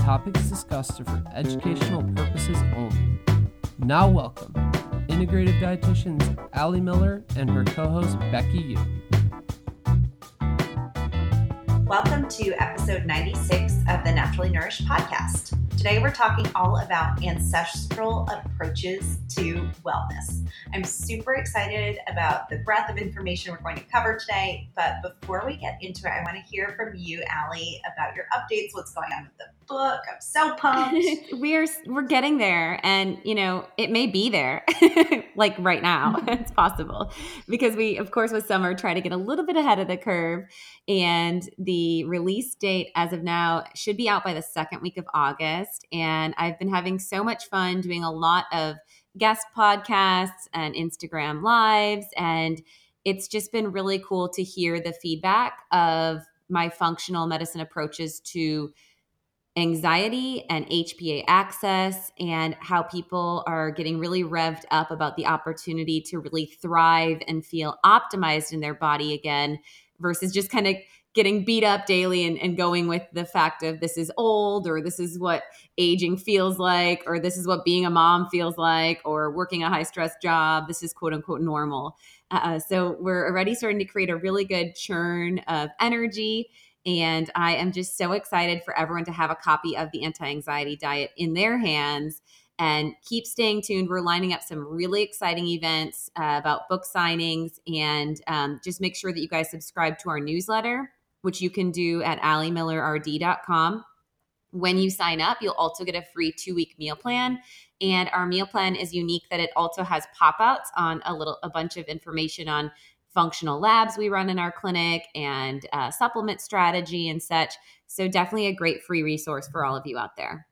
topics discussed are for educational purposes only. Now, welcome integrative dietitians Ali Miller and her co host Becky Yu. Welcome to episode 96 of the Naturally Nourished podcast. Today, we're talking all about ancestral approaches to wellness. I'm super excited about the breadth of information we're going to cover today. But before we get into it, I want to hear from you, Ali, about your updates, what's going on with the book. I'm so pumped. we're we're getting there, and you know it may be there, like right now. it's possible because we, of course, with summer try to get a little bit ahead of the curve, and the release date as of now should be out by the second week of August. And I've been having so much fun doing a lot of guest podcasts and Instagram lives, and it's just been really cool to hear the feedback of my functional medicine approaches to anxiety and HPA axis and how people are getting really revved up about the opportunity to really thrive and feel optimized in their body again versus just kind of getting beat up daily and, and going with the fact of this is old or this is what aging feels like or this is what being a mom feels like or working a high stress job this is quote unquote normal. Uh, so we're already starting to create a really good churn of energy and I am just so excited for everyone to have a copy of the anti anxiety diet in their hands and keep staying tuned. We're lining up some really exciting events uh, about book signings and um, just make sure that you guys subscribe to our newsletter, which you can do at alimillerrd.com. When you sign up, you'll also get a free two week meal plan. And our meal plan is unique that it also has pop outs on a little, a bunch of information on functional labs we run in our clinic and uh, supplement strategy and such. So, definitely a great free resource for all of you out there.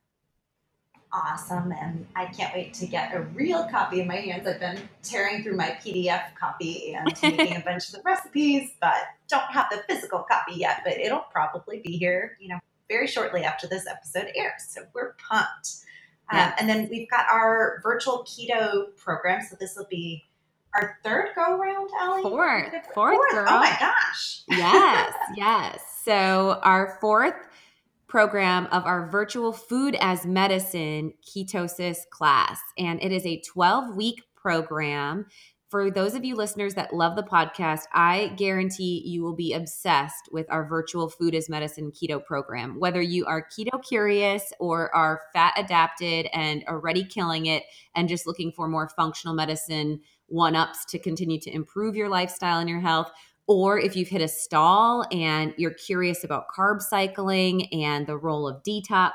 Awesome. And I can't wait to get a real copy in my hands. I've been tearing through my PDF copy and making a bunch of the recipes, but don't have the physical copy yet. But it'll probably be here, you know, very shortly after this episode airs. So we're pumped. Yeah. Um, and then we've got our virtual keto program. So this will be our third go round, Ali? Fourth. Fourth, fourth. girl. Oh my gosh. yes, yes. So our fourth program of our virtual food as medicine ketosis class. And it is a 12 week program. For those of you listeners that love the podcast, I guarantee you will be obsessed with our virtual food as medicine keto program. Whether you are keto curious or are fat adapted and already killing it and just looking for more functional medicine one ups to continue to improve your lifestyle and your health. Or if you've hit a stall and you're curious about carb cycling and the role of detox,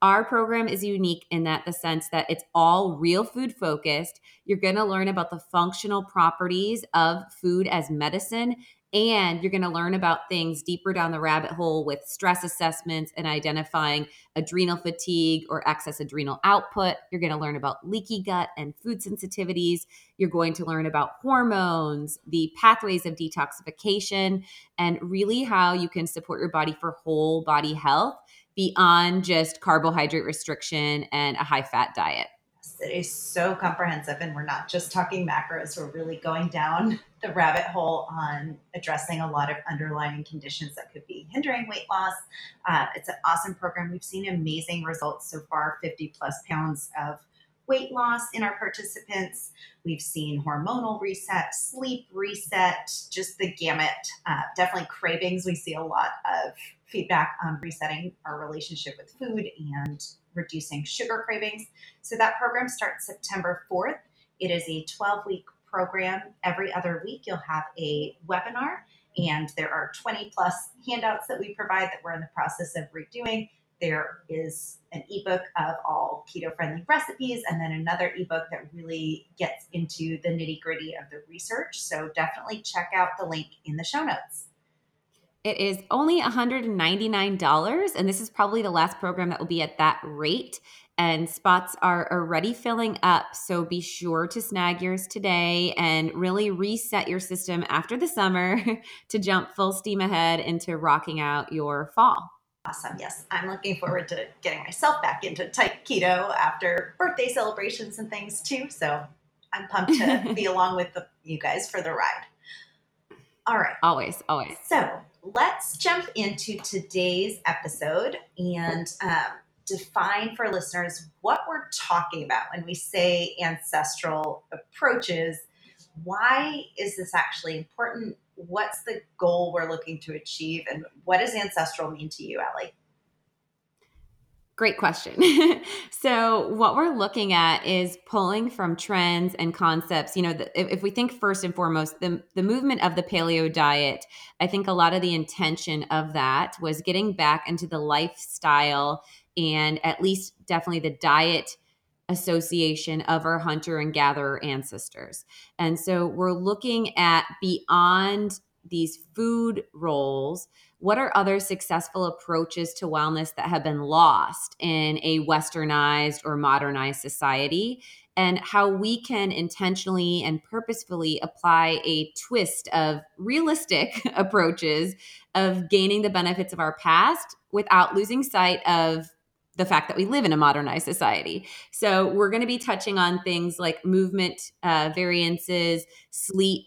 our program is unique in that the sense that it's all real food focused. You're going to learn about the functional properties of food as medicine and you're going to learn about things deeper down the rabbit hole with stress assessments and identifying adrenal fatigue or excess adrenal output. You're going to learn about leaky gut and food sensitivities. You're going to learn about hormones, the pathways of detoxification, and really how you can support your body for whole body health beyond just carbohydrate restriction and a high fat diet. It is so comprehensive, and we're not just talking macros. We're really going down the rabbit hole on addressing a lot of underlying conditions that could be hindering weight loss. Uh, it's an awesome program. We've seen amazing results so far 50 plus pounds of weight loss in our participants. We've seen hormonal reset, sleep reset, just the gamut. Uh, definitely cravings. We see a lot of feedback on resetting our relationship with food and reducing sugar cravings. So that program starts September 4th. It is a 12 week program. Every other week, you'll have a webinar, and there are 20 plus handouts that we provide that we're in the process of redoing. There is an ebook of all keto friendly recipes, and then another ebook that really gets into the nitty gritty of the research. So definitely check out the link in the show notes. It is only $199, and this is probably the last program that will be at that rate. And spots are already filling up. So be sure to snag yours today and really reset your system after the summer to jump full steam ahead into rocking out your fall. Awesome. Yes. I'm looking forward to getting myself back into tight keto after birthday celebrations and things too. So I'm pumped to be along with the, you guys for the ride. All right. Always, always. So let's jump into today's episode and um, define for listeners what we're talking about when we say ancestral approaches. Why is this actually important? What's the goal we're looking to achieve? And what does ancestral mean to you, Ali? Great question. so, what we're looking at is pulling from trends and concepts. You know, the, if, if, we think first and foremost, the, the movement of the paleo diet, I think a lot of the intention of that was getting back into the lifestyle and at least definitely the diet association of our hunter and gatherer ancestors. And so, we're looking at beyond these food roles what are other successful approaches to wellness that have been lost in a westernized or modernized society and how we can intentionally and purposefully apply a twist of realistic approaches of gaining the benefits of our past without losing sight of the fact that we live in a modernized society. So, we're going to be touching on things like movement uh, variances, sleep,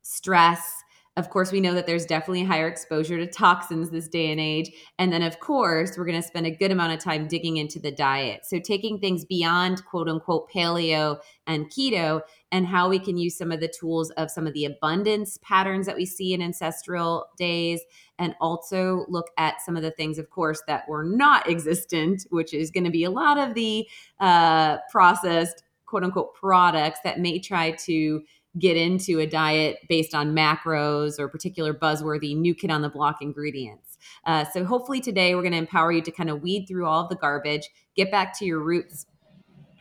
stress, of course, we know that there's definitely higher exposure to toxins this day and age. And then, of course, we're going to spend a good amount of time digging into the diet. So, taking things beyond quote unquote paleo and keto and how we can use some of the tools of some of the abundance patterns that we see in ancestral days. And also look at some of the things, of course, that were not existent, which is going to be a lot of the uh, processed quote unquote products that may try to get into a diet based on macros or particular buzzworthy new kid on the block ingredients. Uh, so hopefully today we're going to empower you to kind of weed through all of the garbage, get back to your roots,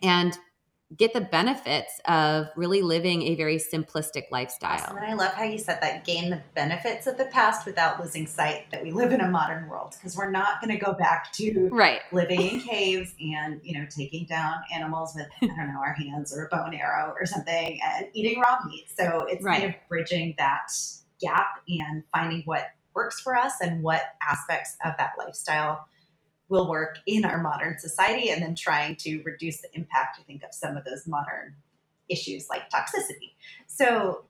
and get the benefits of really living a very simplistic lifestyle. Awesome. And I love how you said that gain the benefits of the past without losing sight that we live in a modern world because we're not going to go back to right. living in caves and, you know, taking down animals with, I don't know, our hands or a bow and arrow or something and eating raw meat. So it's right. kind of bridging that gap and finding what works for us and what aspects of that lifestyle will work in our modern society and then trying to reduce the impact, I think, of some of those modern issues like toxicity. So,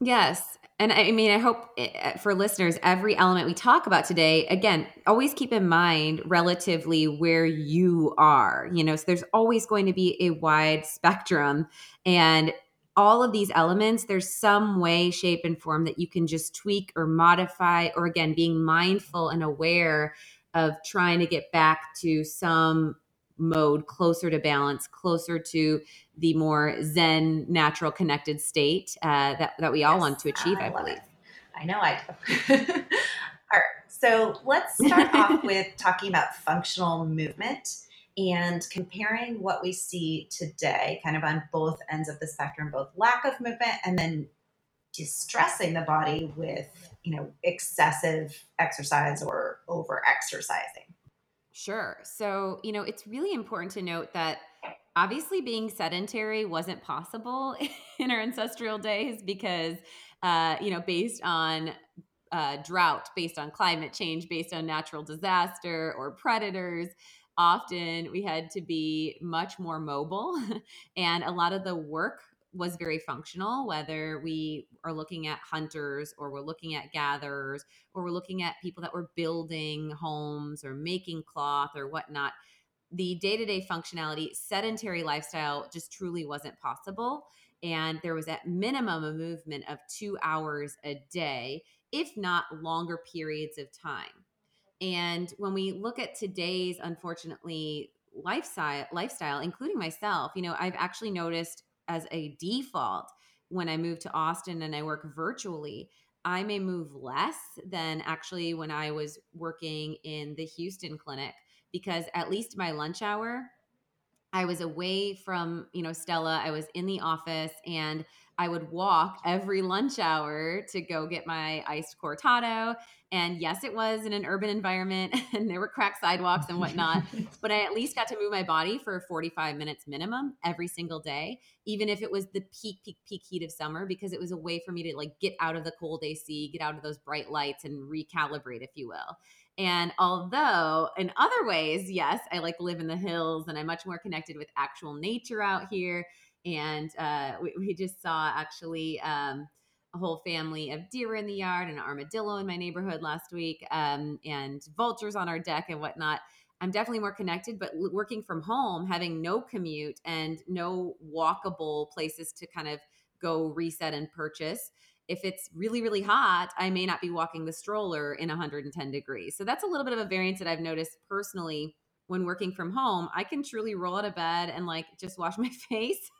yes. And I mean, I hope eh, for listeners, every element we talk about today, again, always keep in mind relatively where you are. You know, so there's always going to be a wide spectrum. And all of these elements, there's some way, shape, and form that you can just tweak or modify, or again, being mindful and aware of trying to get back to some mode closer to balance, closer to the more zen, natural, connected state uh, that that we all yes, want to achieve. I, I believe. It. I know I do. all right, so let's start off with talking about functional movement and comparing what we see today, kind of on both ends of the spectrum, both lack of movement and then distressing the body with you know excessive exercise or over exercising sure. So you know it's really important to note that obviously being sedentary wasn't possible in our ancestral days because uh, you know based on uh, drought based on climate change based on natural disaster or predators often we had to be much more mobile. And a lot of the work was very functional, whether we are looking at hunters or we're looking at gatherers or we're looking at people that were building homes or making cloth or whatnot. The day to day functionality, sedentary lifestyle just truly wasn't possible. And there was at minimum a movement of two hours a day, if not longer periods of time. And when we look at today's, unfortunately, lifestyle, lifestyle, including myself, you know, I've actually noticed as a default when I move to Austin and I work virtually, I may move less than actually when I was working in the Houston clinic because at least my lunch hour, I was away from, you know, Stella. I was in the office and I would walk every lunch hour to go get my iced cortado And yes, it was in an urban environment and there were cracked sidewalks and whatnot, but I at least got to move my body for 45 minutes minimum every single day, even if it was the peak, peak, peak heat of summer, because it was a way for me to like get out of the cold AC, get out of those bright lights and recalibrate, if you will. And although in other ways, yes, I like live in the hills and I'm much more connected with actual nature out here. And uh, we, we just saw actually, um, a whole family of deer in the yard and an armadillo in my neighborhood last week um, and vultures on our deck and whatnot. I'm definitely more connected but working from home having no commute and no walkable places to kind of go reset and purchase if it's really really hot i may not be walking the stroller in 110 degrees. So that's a little bit of a variance that i've noticed personally when working from home, I can truly roll out of bed and like just wash my face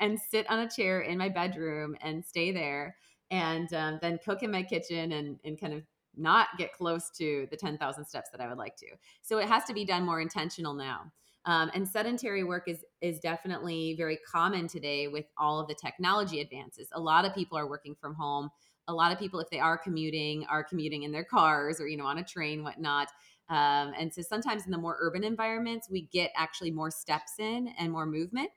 and sit on a chair in my bedroom and stay there and um, then cook in my kitchen and, and kind of not get close to the 10,000 steps that I would like to. So it has to be done more intentional now. Um, and sedentary work is is definitely very common today with all of the technology advances. A lot of people are working from home. A lot of people, if they are commuting, are commuting in their cars or you know on a train, whatnot. Um, and so sometimes in the more urban environments, we get actually more steps in and more movement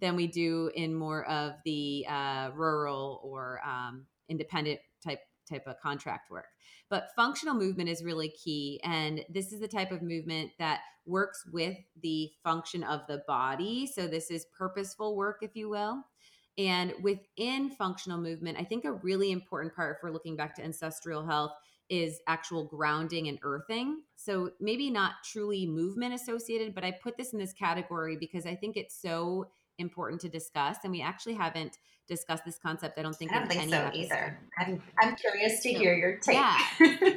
than we do in more of the uh, rural or um, independent type type of contract work. But functional movement is really key. And this is the type of movement that works with the function of the body. So this is purposeful work, if you will. And within functional movement, I think a really important part, if we're looking back to ancestral health, is actual grounding and earthing. So maybe not truly movement associated, but I put this in this category because I think it's so important to discuss. And we actually haven't discussed this concept, I don't think. I don't think so episode. either. I'm, I'm curious to so, hear your take. Yeah.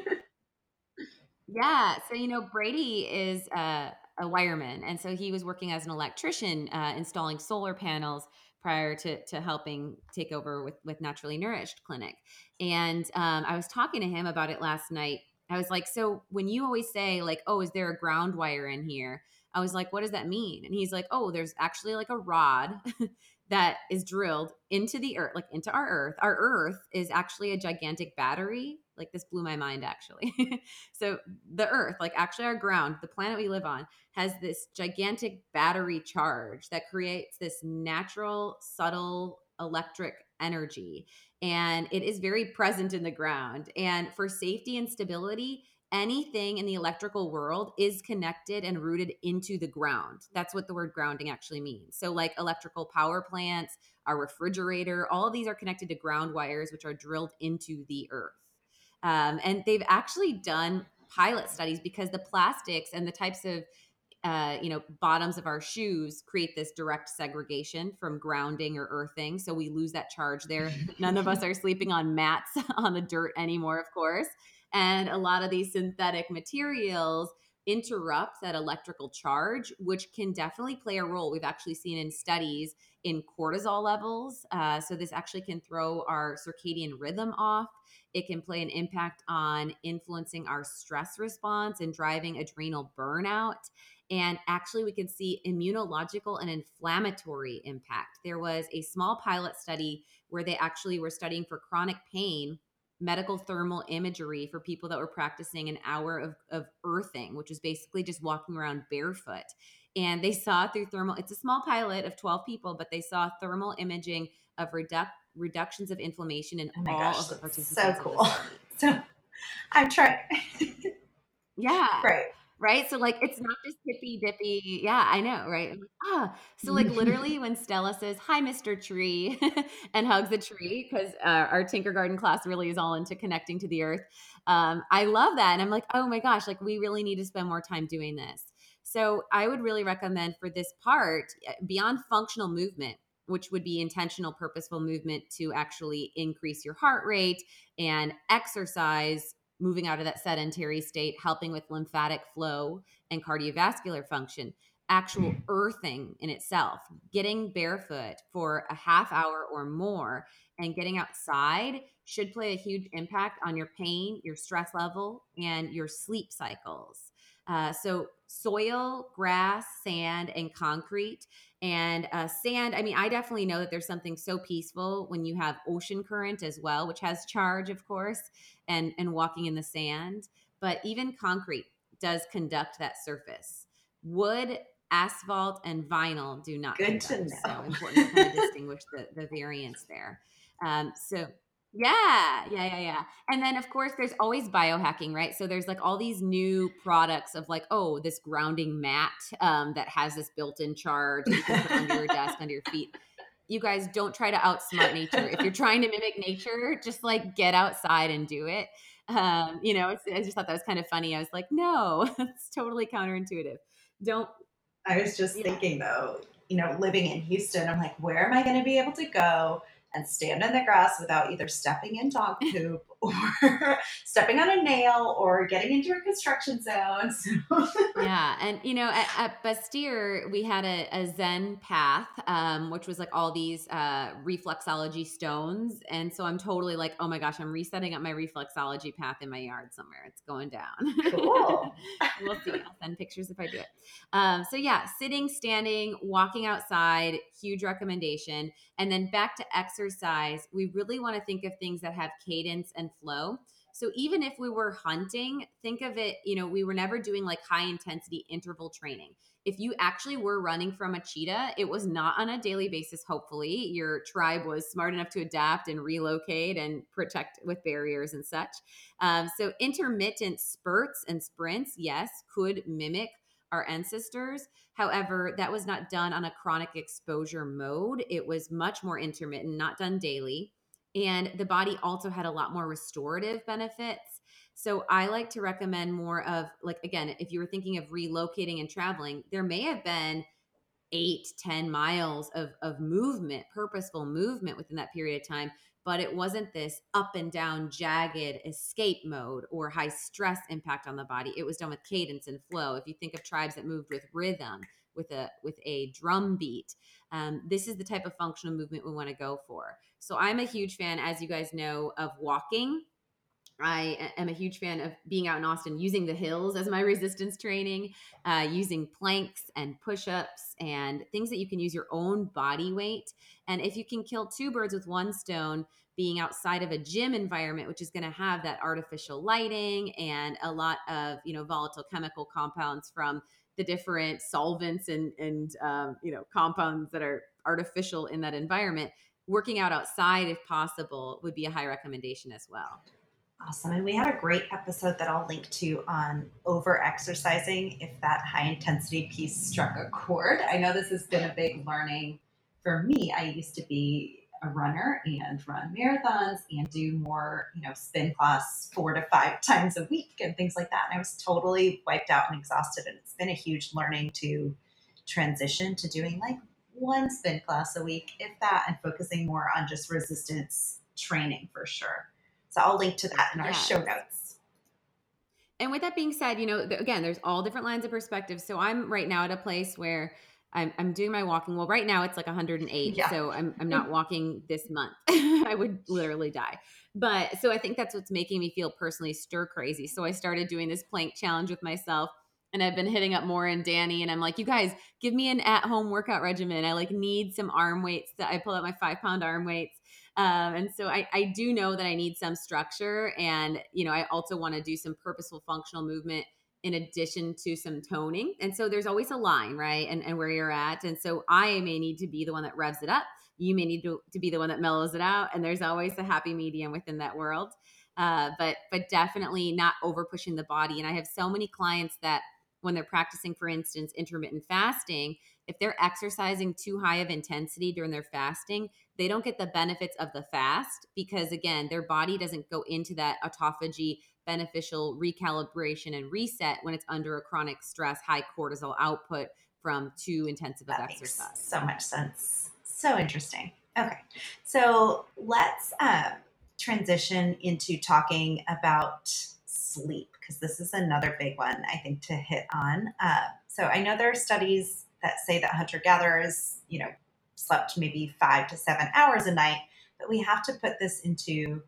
yeah. So, you know, Brady is a, a wireman. And so he was working as an electrician, uh, installing solar panels prior to, to helping take over with, with Naturally Nourished Clinic. And um, I was talking to him about it last night. I was like, so when you always say, like, oh, is there a ground wire in here? I was like, what does that mean? And he's like, oh, there's actually like a rod that is drilled into the earth, like into our earth. Our earth is actually a gigantic battery. Like this blew my mind actually. so the earth, like actually our ground, the planet we live on, has this gigantic battery charge that creates this natural, subtle electric energy. And it is very present in the ground. And for safety and stability, anything in the electrical world is connected and rooted into the ground. That's what the word grounding actually means. So, like electrical power plants, our refrigerator, all of these are connected to ground wires, which are drilled into the earth. Um, and they've actually done pilot studies because the plastics and the types of uh, you know, bottoms of our shoes create this direct segregation from grounding or earthing. So we lose that charge there. None of us are sleeping on mats on the dirt anymore, of course. And a lot of these synthetic materials interrupt that electrical charge, which can definitely play a role. We've actually seen in studies in cortisol levels. Uh, so, this actually can throw our circadian rhythm off. It can play an impact on influencing our stress response and driving adrenal burnout. And actually, we can see immunological and inflammatory impact. There was a small pilot study where they actually were studying for chronic pain medical thermal imagery for people that were practicing an hour of, of earthing, which was basically just walking around barefoot. And they saw through thermal, it's a small pilot of 12 people, but they saw thermal imaging of reduc- reductions of inflammation in oh all gosh, of the participants. So cool. so I'm trying. yeah. Right right? So like it's not just hippy dippy. Yeah, I know, right? ah, so like literally when Stella says hi, Mr. Tree, and hugs a tree because uh, our Tinkergarten class really is all into connecting to the earth. Um, I love that, and I'm like, oh my gosh, like we really need to spend more time doing this. So I would really recommend for this part eh, beyond functional movement which would be intentional, purposeful movement to actually increase your heart rate and exercise moving out of that sedentary state, helping with lymphatic flow and cardiovascular function. Actual mm. earthing in itself, getting barefoot for a half hour or more and getting outside should play a huge impact on your pain, your stress level, and your sleep cycles. Uh, so, soil, grass, sand, and concrete And uh, sand, I mean, I definitely know that there's something so peaceful when you have ocean current as well, which has charge, of course, and and walking in the sand. But even concrete does conduct that surface. Wood, asphalt, and vinyl do not. Good conduct, to know. So important to kind of distinguish the, the variance there. Um, so yeah, yeah, yeah, yeah. And then of course there's always biohacking, right? So there's like all these new products of like, oh, this grounding mat um, that has this built-in charge you can put under your desk, under your feet. You guys don't try to outsmart nature. If you're trying to mimic nature, just like get outside and do it. Um, you know, I just thought that was kind of funny. I was like, no, it's totally counterintuitive. Don't. I was just thinking though, you know, living in Houston, I'm like, where am I going to be able to go and stand in the grass without either stepping in dog poop or stepping on a nail or getting into a construction zone? So. Yeah and you know at, at Bastyr we had a, a zen path um, which was like all these uh, reflexology stones and so i'm totally like oh my gosh i'm resetting up my reflexology path in my yard somewhere. It's going down. Cool. we'll see. I'll send pictures if i do it. Um, so yeah sitting standing walking outside huge recommendation. And then back to exercise we really want to think of things that have cadence and flow so even if we were hunting, think of it, you know, we were never doing like high intensity interval training. If you actually were running from a cheetah, it was not on a daily basis, hopefully. Your tribe was smart enough to adapt and relocate and protect with barriers and such. Um, so intermittent spurts and sprints, yes, could mimic our ancestors. However, that was not done on a chronic exposure mode. It was much more intermittent, not done daily and the body also had a lot more restorative benefits. So i like to recommend more of like again if you were thinking of relocating and traveling there may have been eight ten miles of, of movement purposeful movement within that period of time but it wasn't this up and down jagged escape mode or high stress impact on the body. It was done with cadence and flow. If you think of tribes that moved with rhythm with a with a drum beat um, this is the type of functional movement we want to go for so I'm a huge fan, as you guys know, of walking. I am a huge fan of being out in Austin, using the hills as my resistance training, uh, using planks and push ups and things that you can use your own body weight. And if you can kill two birds with one stone, being outside of a gym environment, which is going to have that artificial lighting and a lot of you know volatile chemical compounds from the different solvents and and um, you know compounds that are artificial in that environment working out outside if possible would be a high recommendation as well. Awesome. And we had a great episode that I'll link to on over exercising if that high intensity piece struck a chord. I know this has been a big learning for me. I used to be a runner and run marathons and do more, you know, spin class four to five times a week and things like that. And I was totally wiped out and exhausted. And it's been a huge learning to transition to doing like one spin class a week, if that, and focusing more on just resistance training for sure. So I'll link to that in our Yes. show notes. And with that being said, you know, again, there's all different lines of perspective. So I'm right now at a place where I'm, I'm doing my walking. Well, right now it's like 108. Yeah. So I'm, I'm not walking this month. I would literally die. But so I think that's what's making me feel personally stir crazy. So I started doing this plank challenge with myself and I've been hitting up more and Danny and I'm like, you guys give me an at home workout regimen. I like need some arm weights that I pull out my five pound arm weights. Um, and so I, I do know that I need some structure and, you know, I also want to do some purposeful functional movement in addition to some toning. And so there's always a line, right? And, and where you're at. And so I may need to be the one that revs it up. You may need to, to be the one that mellows it out. And there's always a happy medium within that world. Uh, but but definitely not over pushing the body. And I have so many clients that when they're practicing, for instance, intermittent fasting, if they're exercising too high of intensity during their fasting, they don't get the benefits of the fast because, again, their body doesn't go into that autophagy beneficial recalibration and reset when it's under a chronic stress, high cortisol output from too intensive of That exercise. so much sense. So interesting. Okay, so let's uh, transition into talking about sleep because this is another big one I think to hit on. Uh, so I know there are studies that say that hunter gatherers, you know, slept maybe five to seven hours a night, but we have to put this into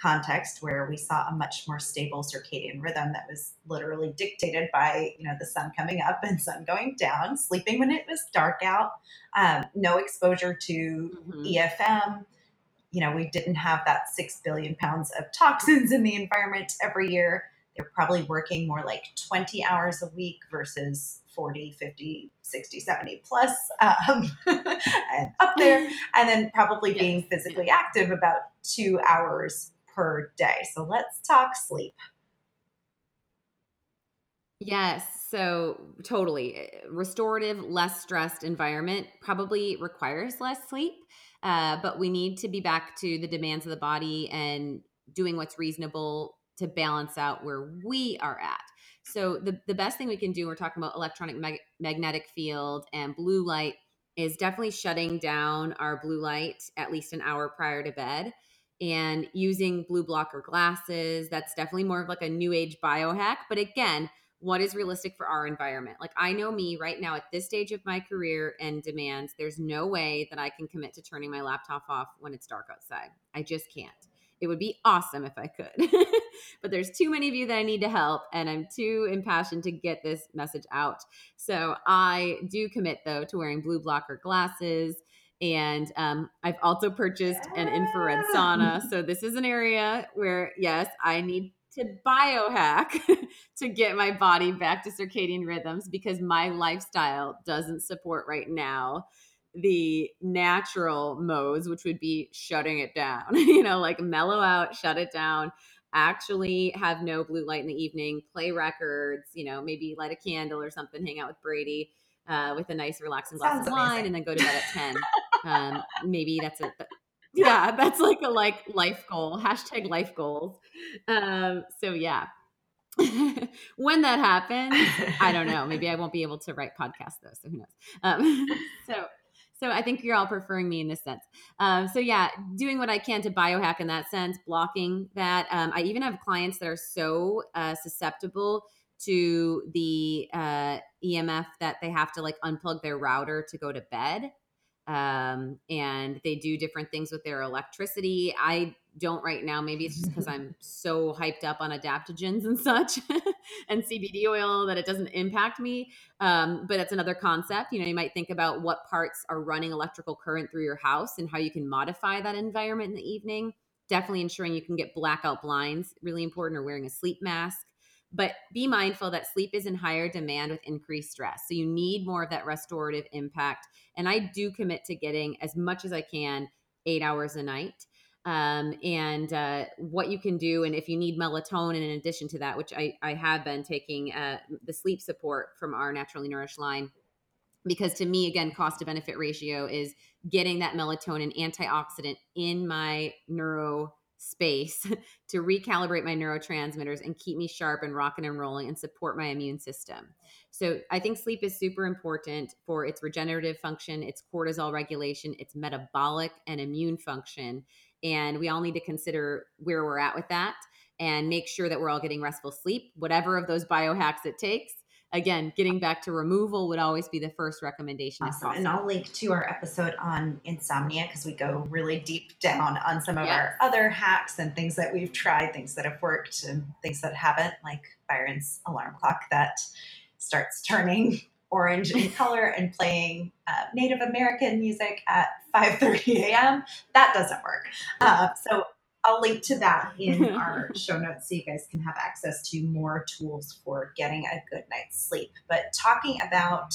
context where we saw a much more stable circadian rhythm that was literally dictated by you know the sun coming up and sun going down sleeping when it was dark out um, no exposure to mm-hmm. efm you know we didn't have that 6 billion pounds of toxins in the environment every year they're probably working more like 20 hours a week versus 40 50 60 70 plus um, and up there and then probably being physically active about two hours per day. So let's talk sleep. Yes. So totally eh, restorative, less stressed environment probably requires less sleep. Uh, but we need to be back to the demands of the body and doing what's reasonable to balance out where we are at. So the, the best thing we can do, we're talking about electronic mag- magnetic field and blue light, is definitely shutting down our blue light at least an hour prior to bed and using blue blocker glasses. That's definitely more of like a new age biohack. But again, what is realistic for our environment? Like I know me right now at this stage of my career and demands, there's no way that I can commit to turning my laptop off when it's dark outside. I just can't. It would be awesome if I could. but there's too many of you that I need to help, and I'm too impassioned to get this message out. So I do commit, though, to wearing blue blocker glasses, and um, I've also purchased an infrared sauna. So this is an area where, yes, I need to biohack to get my body back to circadian rhythms because my lifestyle doesn't support right now the natural modes, which would be shutting it down, you know, like mellow out, shut it down, actually have no blue light in the evening, play records, you know, maybe light a candle or something, hang out with Brady uh, with a nice relaxing glass Sounds of wine, amazing. and then go to bed at 10 um, maybe that's a yeah that's like a like life goal hashtag life goals. Um, so yeah. When that happens i don't know maybe i won't be able to write podcasts though so who knows. Um, so so i think you're all preferring me in this sense. Um, so yeah doing what i can to biohack in that sense blocking that. Um, i even have clients that are so uh, susceptible to the uh, emf that they have to like unplug their router to go to bed um, and they do different things with their electricity. I don't right now. Maybe it's just because I'm so hyped up on adaptogens and such and CBD oil that it doesn't impact me. Um, but that's another concept. You know, you might think about what parts are running electrical current through your house and how you can modify that environment in the evening. Definitely ensuring you can get blackout blinds, really important, or wearing a sleep mask. But be mindful that sleep is in higher demand with increased stress. So you need more of that restorative impact. And I do commit to getting as much as I can eight hours a night. Um, and uh, what you can do, and if you need melatonin in addition to that, which I, I have been taking uh, the sleep support from our naturally nourished line, because to me, again, cost to benefit ratio is getting that melatonin antioxidant in my neuro space to recalibrate my neurotransmitters and keep me sharp and rocking and rolling and support my immune system. So I think sleep is super important for its regenerative function, its cortisol regulation, its metabolic and immune function. And we all need to consider where we're at with that and make sure that we're all getting restful sleep, whatever of those biohacks it takes again, getting back to removal would always be the first recommendation. Awesome. And I'll link to our episode on insomnia because we go really deep down on some of yes. our other hacks and things that we've tried, things that have worked and things that haven't, like Byron's alarm clock that starts turning orange in color and playing uh, Native American music at 5:30 a.m. That doesn't work. Uh, so I'll link to that in our show notes so you guys can have access to more tools for getting a good night's sleep. But talking about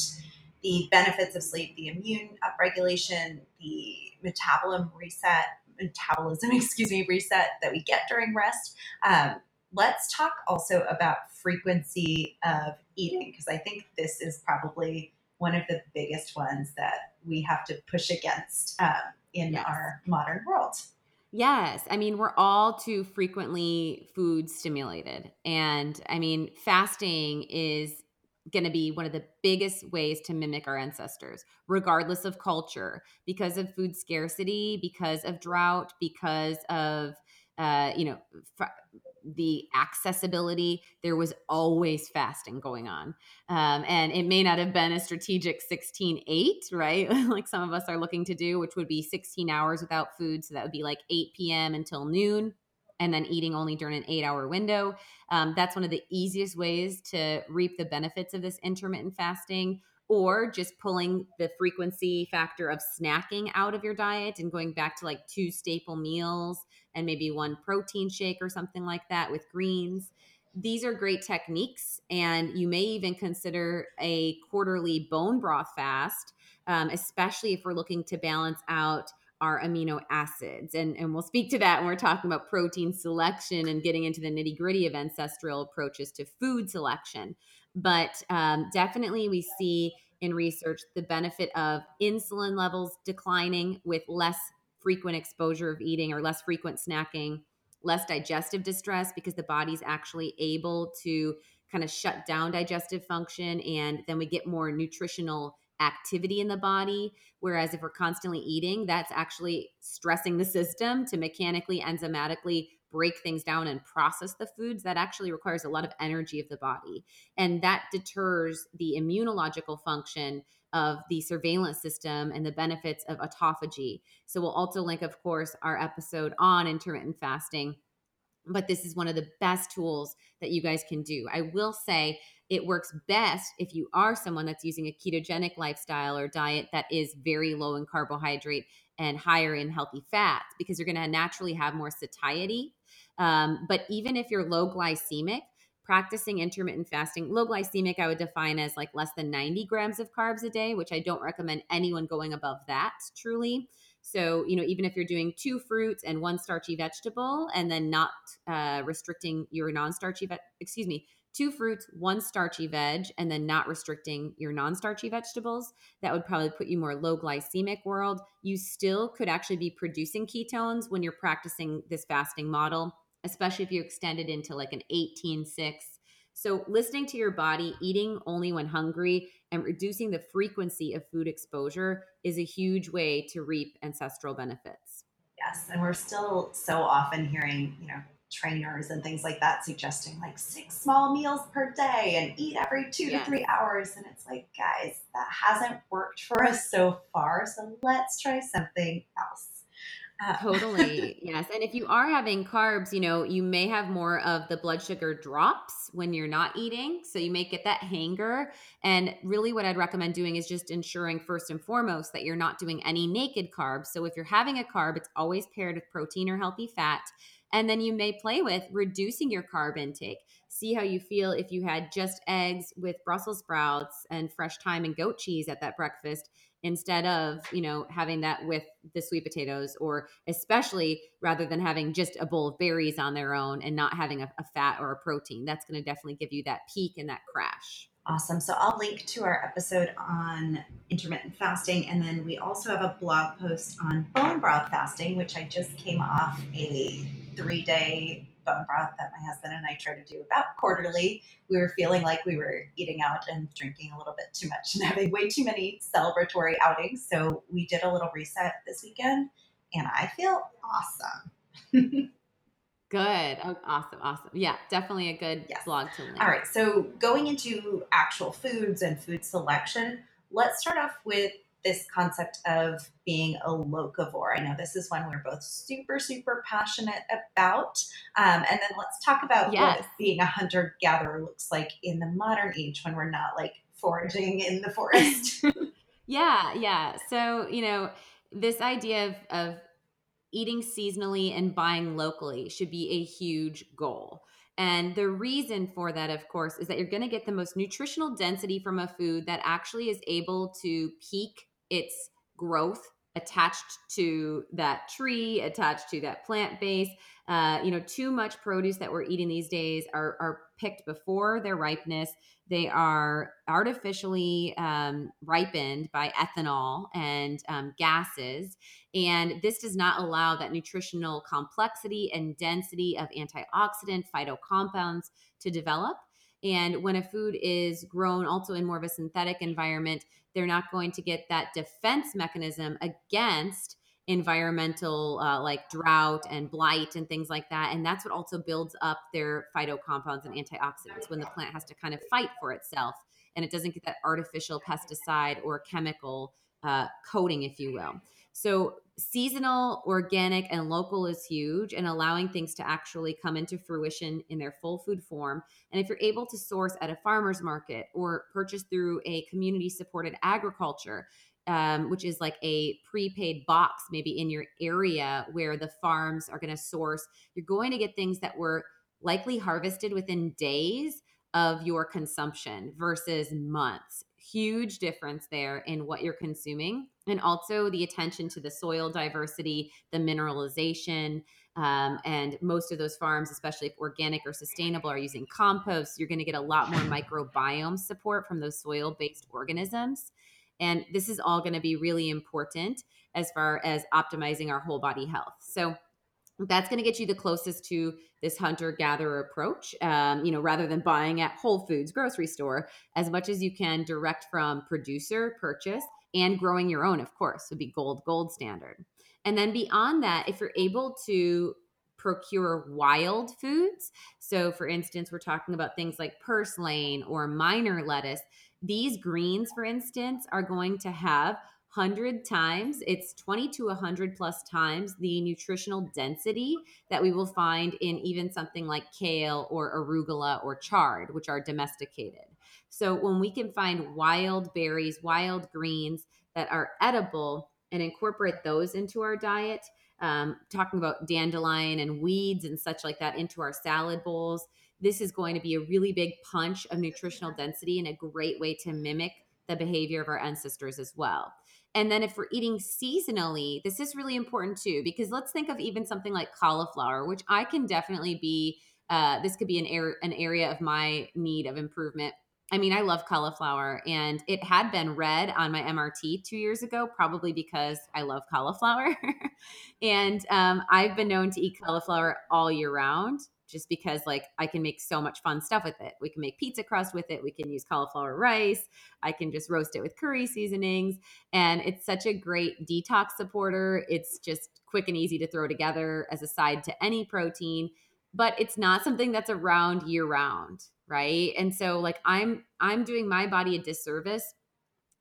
the benefits of sleep, the immune upregulation, the metabolism reset, metabolism, excuse me, reset that we get during rest. Um, let's talk also about frequency of eating because I think this is probably one of the biggest ones that we have to push against um, in yes. our modern world. Yes. I mean, we're all too frequently food stimulated. And I mean, fasting is going to be one of the biggest ways to mimic our ancestors, regardless of culture, because of food scarcity, because of drought, because of, uh, you know, the accessibility, there was always fasting going on. Um, and it may not have been a strategic 16 8, right? like some of us are looking to do, which would be 16 hours without food. So that would be like 8 p.m. until noon. and then eating only during an eight hour window. Um, that's one of the easiest ways to reap the benefits of this intermittent fasting or just pulling the frequency factor of snacking out of your diet and going back to like two staple meals and maybe one protein shake or something like that with greens. These are great techniques, and you may even consider a quarterly bone broth fast, um, especially if we're looking to balance out our amino acids. And, and we'll speak to that when we're talking about protein selection and getting into the nitty gritty of ancestral approaches to food selection. But um, definitely, we see in research the benefit of insulin levels declining with less frequent exposure of eating or less frequent snacking, less digestive distress because the body's actually able to kind of shut down digestive function. And then we get more nutritional activity in the body. Whereas if we're constantly eating, that's actually stressing the system to mechanically, enzymatically break things down and process the foods. That actually requires a lot of energy of the body. And that deters the immunological function of the surveillance system and the benefits of autophagy. So we'll also link, of course, our episode on intermittent fasting but this is one of the best tools that you guys can do. I will say it works best if you are someone that's using a ketogenic lifestyle or diet that is very low in carbohydrate and higher in healthy fats because you're going to naturally have more satiety. Um, but even if you're low glycemic, practicing intermittent fasting, low glycemic, I would define as like less than 90 grams of carbs a day, which I don't recommend anyone going above that truly. So, you know, even if you're doing two fruits and one starchy vegetable and then not uh, restricting your non starchy, ve- excuse me, two fruits, one starchy veg, and then not restricting your non starchy vegetables, that would probably put you more low glycemic world. You still could actually be producing ketones when you're practicing this fasting model, especially if you extend it into like an 18 6 so, listening to your body, eating only when hungry, and reducing the frequency of food exposure is a huge way to reap ancestral benefits. Yes. And we're still so often hearing, you know, trainers and things like that suggesting like six small meals per day and eat every two yes. to three hours. And it's like, guys, that hasn't worked for us so far. So let's try something else. Uh, totally. Yes. And if you are having carbs, you know, you may have more of the blood sugar drops when you're not eating. So you may get that hanger. And really, what I'd recommend doing is just ensuring, first and foremost, that you're not doing any naked carbs. So if you're having a carb, it's always paired with protein or healthy fat. And then you may play with reducing your carb intake. See how you feel if you had just eggs with Brussels sprouts and fresh thyme and goat cheese at that breakfast instead of, you know, having that with the sweet potatoes or especially rather than having just a bowl of berries on their own and not having a, a fat or a protein. That's going to definitely give you that peak and that crash. Awesome. So I'll link to our episode on intermittent fasting. And then we also have a blog post on bone broth fasting, which I just came off a three day bone broth that my husband and I try to do about quarterly. We were feeling like we were eating out and drinking a little bit too much and having way too many celebratory outings. So we did a little reset this weekend and I feel awesome. Good. Oh, awesome. Awesome. Yeah, definitely a good yes. blog to link. All right. So going into actual foods and food selection, let's start off with this concept of being a locavore. I know this is one we're both super, super passionate about. Um, and then let's talk about yes. what being a hunter gatherer looks like in the modern age when we're not like foraging in the forest. yeah, yeah. So, you know, this idea of, of eating seasonally and buying locally should be a huge goal. And the reason for that, of course, is that you're going to get the most nutritional density from a food that actually is able to peak its growth attached to that tree, attached to that plant base. Uh, you know, too much produce that we're eating these days are, are picked before their ripeness. They are artificially um, ripened by ethanol and um, gases. And this does not allow that nutritional complexity and density of antioxidant phytocompounds to develop. And when a food is grown also in more of a synthetic environment, they're not going to get that defense mechanism against environmental uh, like drought and blight and things like that. And that's what also builds up their phytocompounds and antioxidants when the plant has to kind of fight for itself and it doesn't get that artificial pesticide or chemical uh, coating, if you will. So seasonal, organic, and local is huge, and allowing things to actually come into fruition in their full food form. And if you're able to source at a farmer's market or purchase through a community supported agriculture, um, which is like a prepaid box, maybe in your area where the farms are going to source, you're going to get things that were likely harvested within days of your consumption versus months huge difference there in what you're consuming and also the attention to the soil diversity the mineralization um, and most of those farms especially if organic or sustainable are using compost. You're going to get a lot more microbiome support from those soil based organisms. And this is all going to be really important as far as optimizing our whole body health. So that's going to get you the closest to this hunter gatherer approach um, you know rather than buying at whole foods grocery store as much as you can direct from producer purchase and growing your own of course would be gold gold standard. And then beyond that if you're able to procure wild foods so for instance we're talking about things like purslane or minor lettuce these greens for instance are going to have 100 times, it's 20 to 100 plus times the nutritional density that we will find in even something like kale or arugula or chard, which are domesticated. So when we can find wild berries, wild greens that are edible and incorporate those into our diet, um, talking about dandelion and weeds and such like that into our salad bowls, this is going to be a really big punch of nutritional density and a great way to mimic the behavior of our ancestors as well. And then if we're eating seasonally, this is really important too, because let's think of even something like cauliflower, which I can definitely be, uh, this could be an, er- an area of my need of improvement. I mean, I love cauliflower and it had been red on my MRT two years ago, probably because I love cauliflower. and um, I've been known to eat cauliflower all year round just because like I can make so much fun stuff with it. We can make pizza crust with it. We can use cauliflower rice. I can just roast it with curry seasonings. And it's such a great detox supporter. It's just quick and easy to throw together as a side to any protein, but it's not something that's around year round, right? And so like I'm I'm doing my body a disservice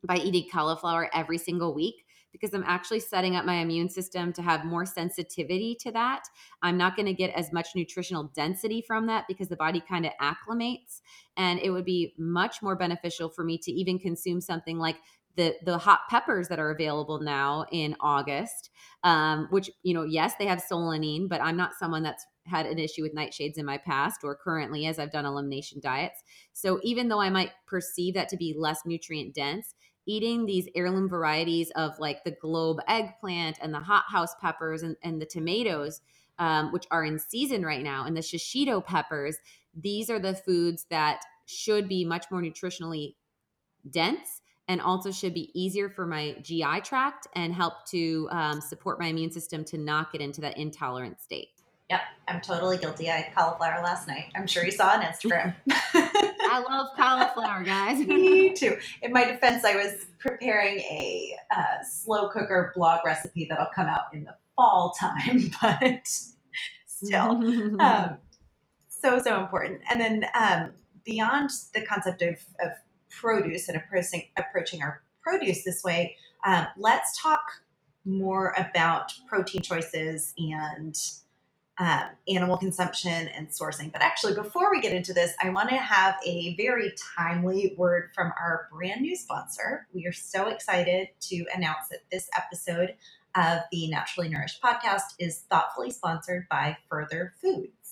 by eating cauliflower every single week because I'm actually setting up my immune system to have more sensitivity to that. I'm not going to get as much nutritional density from that because the body kind of acclimates. And it would be much more beneficial for me to even consume something like the the hot peppers that are available now in August, um, which you know, yes, they have solanine, but I'm not someone that's had an issue with nightshades in my past or currently as I've done elimination diets. So even though I might perceive that to be less nutrient dense, eating these heirloom varieties of like the globe eggplant and the hothouse peppers and, and the tomatoes, um, which are in season right now, and the shishito peppers, these are the foods that should be much more nutritionally dense and also should be easier for my GI tract and help to um, support my immune system to not get into that intolerant state. Yep, I'm totally guilty. I had cauliflower last night. I'm sure you saw on Instagram. I love cauliflower, guys. Me too. In my defense, I was preparing a uh, slow cooker blog recipe that'll come out in the fall time, but still, um, so so important. And then um, beyond the concept of, of produce and approaching approaching our produce this way, um, let's talk more about protein choices and um, animal consumption and sourcing. But actually, before we get into this, I want to have a very timely word from our brand new sponsor. We are so excited to announce that this episode of the Naturally Nourished podcast is thoughtfully sponsored by Further Foods.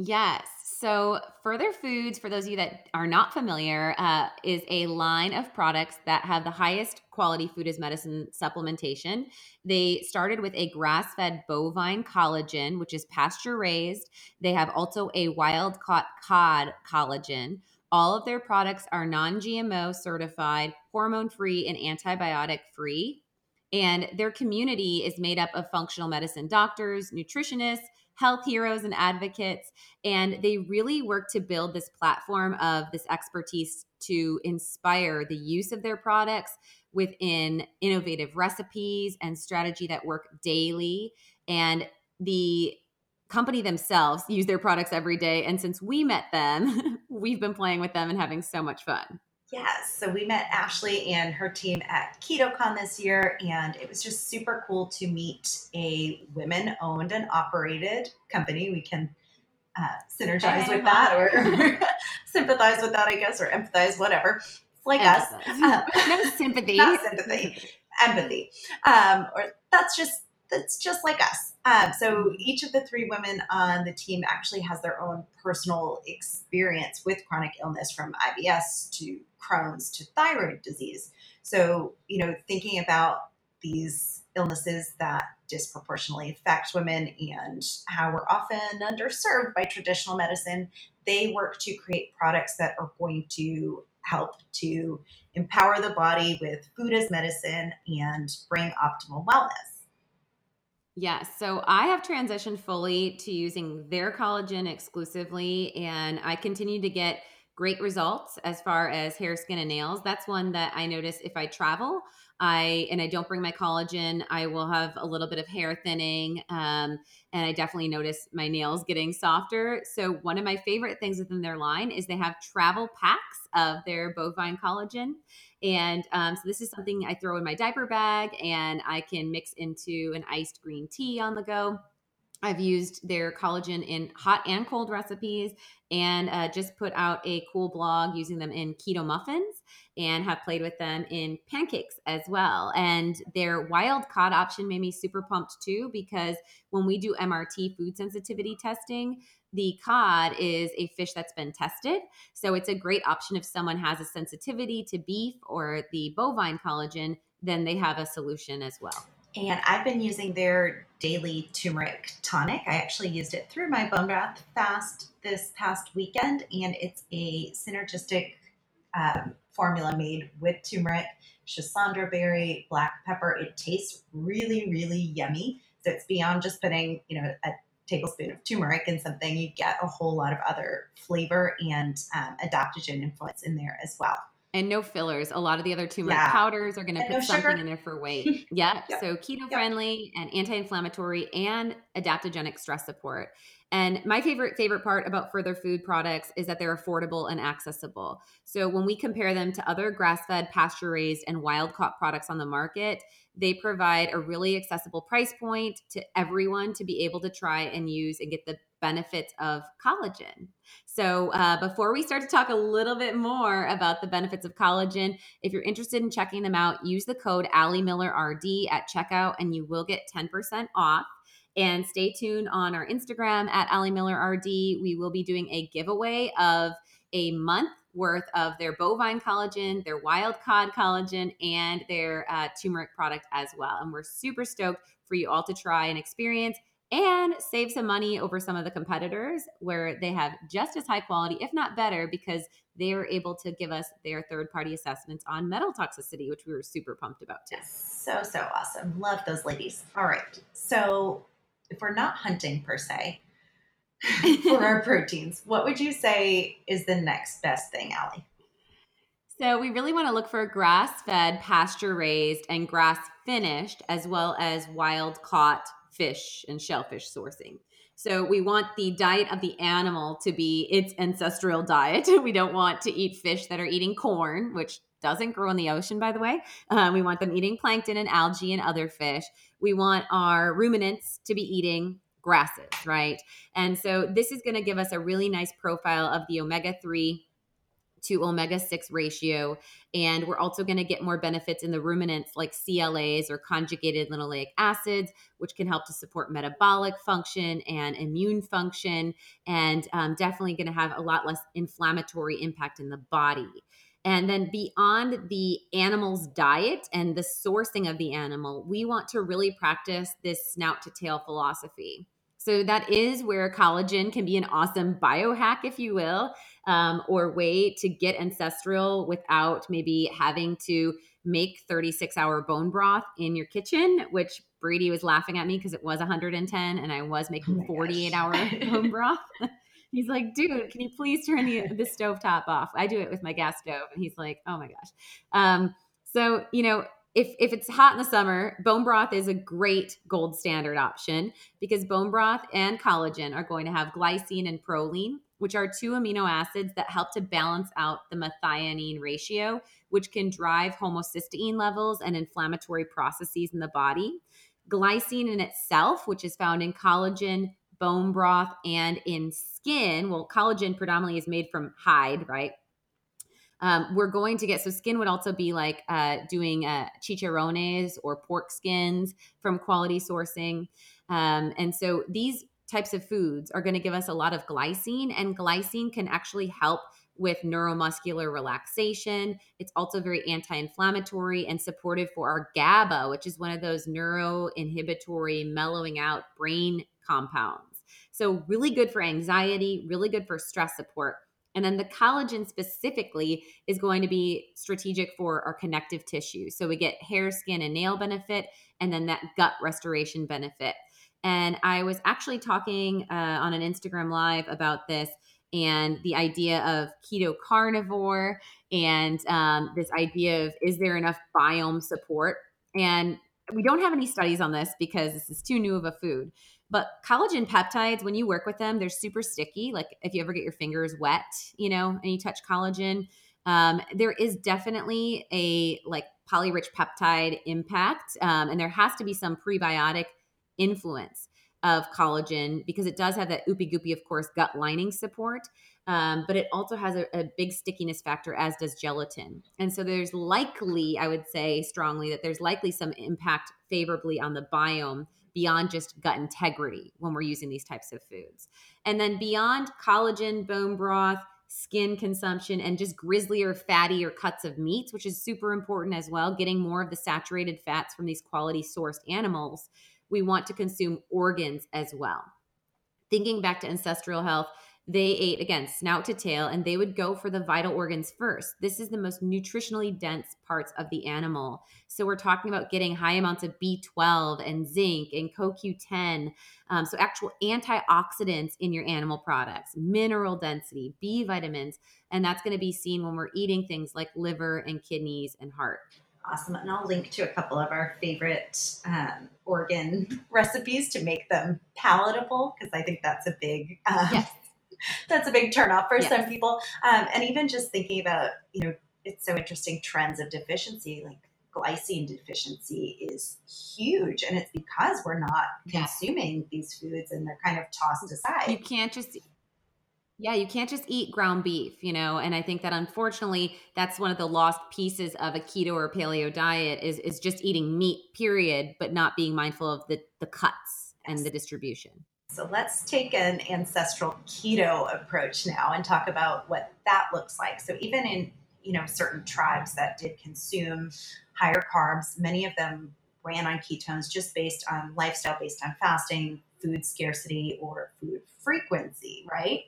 Yes. So, Further Foods, for those of you that are not familiar, uh, is a line of products that have the highest quality food as medicine supplementation. They started with a grass fed bovine collagen, which is pasture raised. They have also a wild caught cod collagen. All of their products are non GMO certified, hormone free, and antibiotic free. And their community is made up of functional medicine doctors, nutritionists, health heroes and advocates. And they really work to build this platform of this expertise to inspire the use of their products within innovative recipes and strategy that work daily. And the company themselves use their products every day. And since we met them, we've been playing with them and having so much fun. Yes. So we met Ashley and her team at KetoCon this year, and it was just super cool to meet a women owned and operated company. We can uh, synergize with that or sympathize with that, I guess, or empathize, whatever. It's like us. Um, no sympathy. Not sympathy. empathy. Um, or that's just that's just like us. Um, so each of the three women on the team actually has their own personal experience with chronic illness, from IBS to Crohn's to thyroid disease. So you know, thinking about these illnesses that disproportionately affect women and how we're often underserved by traditional medicine, they work to create products that are going to help to empower the body with food as medicine and bring optimal wellness. Yes. So I have transitioned fully to using their collagen exclusively, and I continue to get great results as far as hair, skin, and nails. That's one that I notice if I travel. I and I don't bring my collagen, I will have a little bit of hair thinning, um, and I definitely notice my nails getting softer. So one of my favorite things within their line is they have travel packs of their bovine collagen, and um, so this is something I throw in my diaper bag, and I can mix into an iced green tea on the go. I've used their collagen in hot and cold recipes and uh, just put out a cool blog using them in keto muffins and have played with them in pancakes as well. And their wild cod option made me super pumped too because when we do MRT food sensitivity testing, the cod is a fish that's been tested. So it's a great option if someone has a sensitivity to beef or the bovine collagen, then they have a solution as well. And I've been using their daily turmeric tonic. I actually used it through my bone broth fast this past weekend, and it's a synergistic um, formula made with turmeric, schisandra berry, black pepper. It tastes really, really yummy. So it's beyond just putting, you know, a tablespoon of turmeric in something. You get a whole lot of other flavor and um, adaptogen influence in there as well. And no fillers. A lot of the other turmeric yeah. powders are going to put no something sugar. in there for weight. yeah. yep. So keto friendly yep. and anti inflammatory and adaptogenic stress support. And my favorite favorite part about further food products is that they're affordable and accessible. So when we compare them to other grass-fed, pasture-raised and wild-caught products on the market, they provide a really accessible price point to everyone to be able to try and use and get the benefits of collagen. So, uh, before we start to talk a little bit more about the benefits of collagen, if you're interested in checking them out, use the code Ali Miller RD at checkout and you will get 10% off. And stay tuned on our Instagram at Ali Miller RD. We will be doing a giveaway of a month worth of their bovine collagen, their wild cod collagen, and their uh, turmeric product as well. And we're super stoked for you all to try and experience and save some money over some of the competitors where they have just as high quality, if not better, because they are able to give us their third party assessments on metal toxicity, which we were super pumped about too. So, so awesome. Love those ladies. All right. So, if we're not hunting per se for our proteins, what would you say is the next best thing, Ali? So we really want to look for grass fed, pasture raised, and grass finished, as well as wild caught fish and shellfish sourcing. So we want the diet of the animal to be its ancestral diet. We don't want to eat fish that are eating corn, which doesn't grow in the ocean, by the way. Um, we want them eating plankton and algae and other fish. We want our ruminants to be eating grasses, right? And so this is going to give us a really nice profile of the omega 3 to omega 6 ratio. And we're also going to get more benefits in the ruminants like CLAs or conjugated linoleic acids, which can help to support metabolic function and immune function, and um, definitely going to have a lot less inflammatory impact in the body. And then beyond the animal's diet and the sourcing of the animal, we want to really practice this snout to tail philosophy. So that is where collagen can be an awesome biohack, if you will, um, or way to get ancestral without maybe having to make 36 hour bone broth in your kitchen, which Brady was laughing at me because it was 110 and I was making oh 48 hour bone broth. He's like, dude, can you please turn the, the stove top off? I do it with my gas stove. And he's like, oh my gosh. Um, so, you know, if if it's hot in the summer, bone broth is a great gold standard option because bone broth and collagen are going to have glycine and proline, which are two amino acids that help to balance out the methionine ratio, which can drive homocysteine levels and inflammatory processes in the body. Glycine in itself, which is found in collagen, bone broth, and in skin. Well, collagen predominantly is made from hide, right? Um, we're going to get so skin would also be like uh, doing uh, chicharrones or pork skins from quality sourcing. Um, and so these types of foods are going to give us a lot of glycine, and glycine can actually help with neuromuscular relaxation. It's also very anti inflammatory and supportive for our GABA, which is one of those neuroinhibitory, mellowing out brain compounds. So, really good for anxiety, really good for stress support. And then the collagen specifically is going to be strategic for our connective tissue. So we get hair, skin, and nail benefit, and then that gut restoration benefit. And I was actually talking uh, on an Instagram live about this and the idea of keto carnivore and um, this idea of is there enough biome support? And we don't have any studies on this because this is too new of a food. But collagen peptides, when you work with them, they're super sticky. Like if you ever get your fingers wet, you know, and you touch collagen, um, there is definitely a like polyrich peptide impact, um, and there has to be some prebiotic influence of collagen because it does have that oopy goopy, of course, gut lining support. Um, but it also has a, a, big stickiness factor, as does gelatin. And so there's likely, I would say strongly, that there's likely some impact favorably on the biome beyond just gut integrity when we're using these types of foods. And then beyond collagen, bone broth, skin consumption, and just grislier, fattier cuts of meats, which is super important as well, getting more of the saturated fats from these quality sourced animals we want to consume organs as well. Thinking back to ancestral health, they ate again snout to tail and they would go for the vital organs first. This is the most nutritionally dense parts of the animal. So we're talking about getting high amounts of B12 and zinc and CoQ10. Um, so actual antioxidants in your animal products, mineral density, B vitamins. And that's going to be seen when we're eating things like liver and kidneys and heart awesome. And I'll link to a couple of our favorite um, organ recipes to make them palatable because I think that's a big um, yes. that's a big turnoff for yes. some people. Um, and even just thinking about you know it's so interesting trends of deficiency like glycine deficiency is huge and it's because we're not consuming these foods and they're kind of tossed aside you can't just yeah, you can't just eat ground beef, you know, and I think that unfortunately that's one of the lost pieces of a keto or paleo diet is is just eating meat period, but not being mindful of the the cuts yes. and the distribution. So let's take an ancestral keto approach now and talk about what that looks like. So even in, you know, certain tribes that did consume higher carbs, many of them ran on ketones just based on lifestyle based on fasting, food scarcity or food frequency, right?